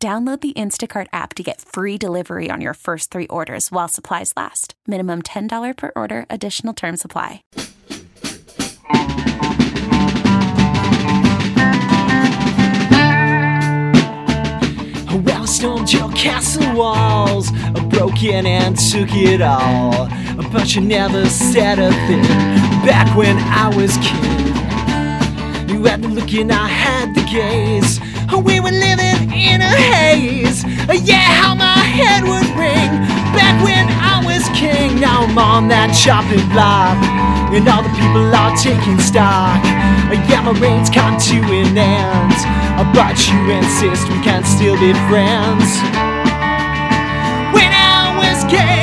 Download the Instacart app to get free delivery on your first three orders while supplies last. Minimum $10 per order, additional term supply. Well, I stormed your castle walls, I broke in and took it all. But you never said a thing back when I was kid. You had the look and I had the gaze. We were living in a haze. Yeah, how my head would ring back when I was king. Now I'm on that chopping block, and all the people are taking stock. Yeah, my reign's come to an end, but you insist we can still be friends. When I was king,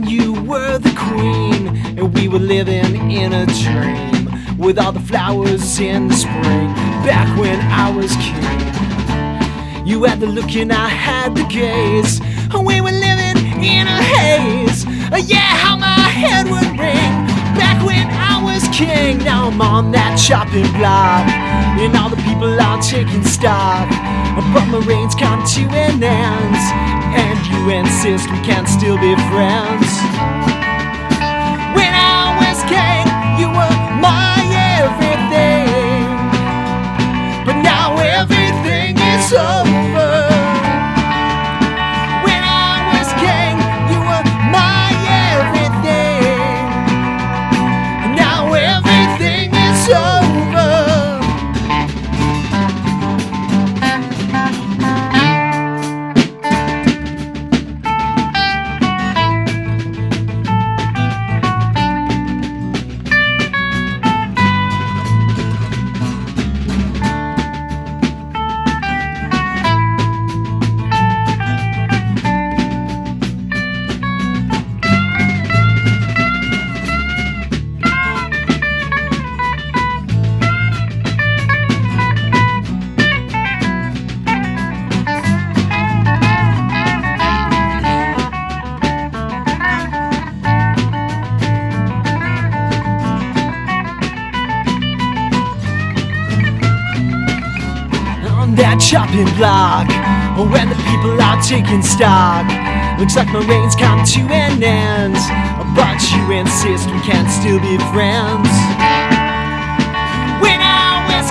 back you were the queen, and we were living in a dream with all the flowers in the spring. Back when I was king, you had the look and I had the gaze. We were living in a haze. Yeah, how my head would ring back when I was king. Now I'm on that chopping block, and all the people are taking stock. But my reign's come to an end, and you insist we can still be friends. When I was king, you were my everything. But now everything is over. Chopping block when the people are taking stock. Looks like my reign's come to an end, but you insist we can still be friends. When I was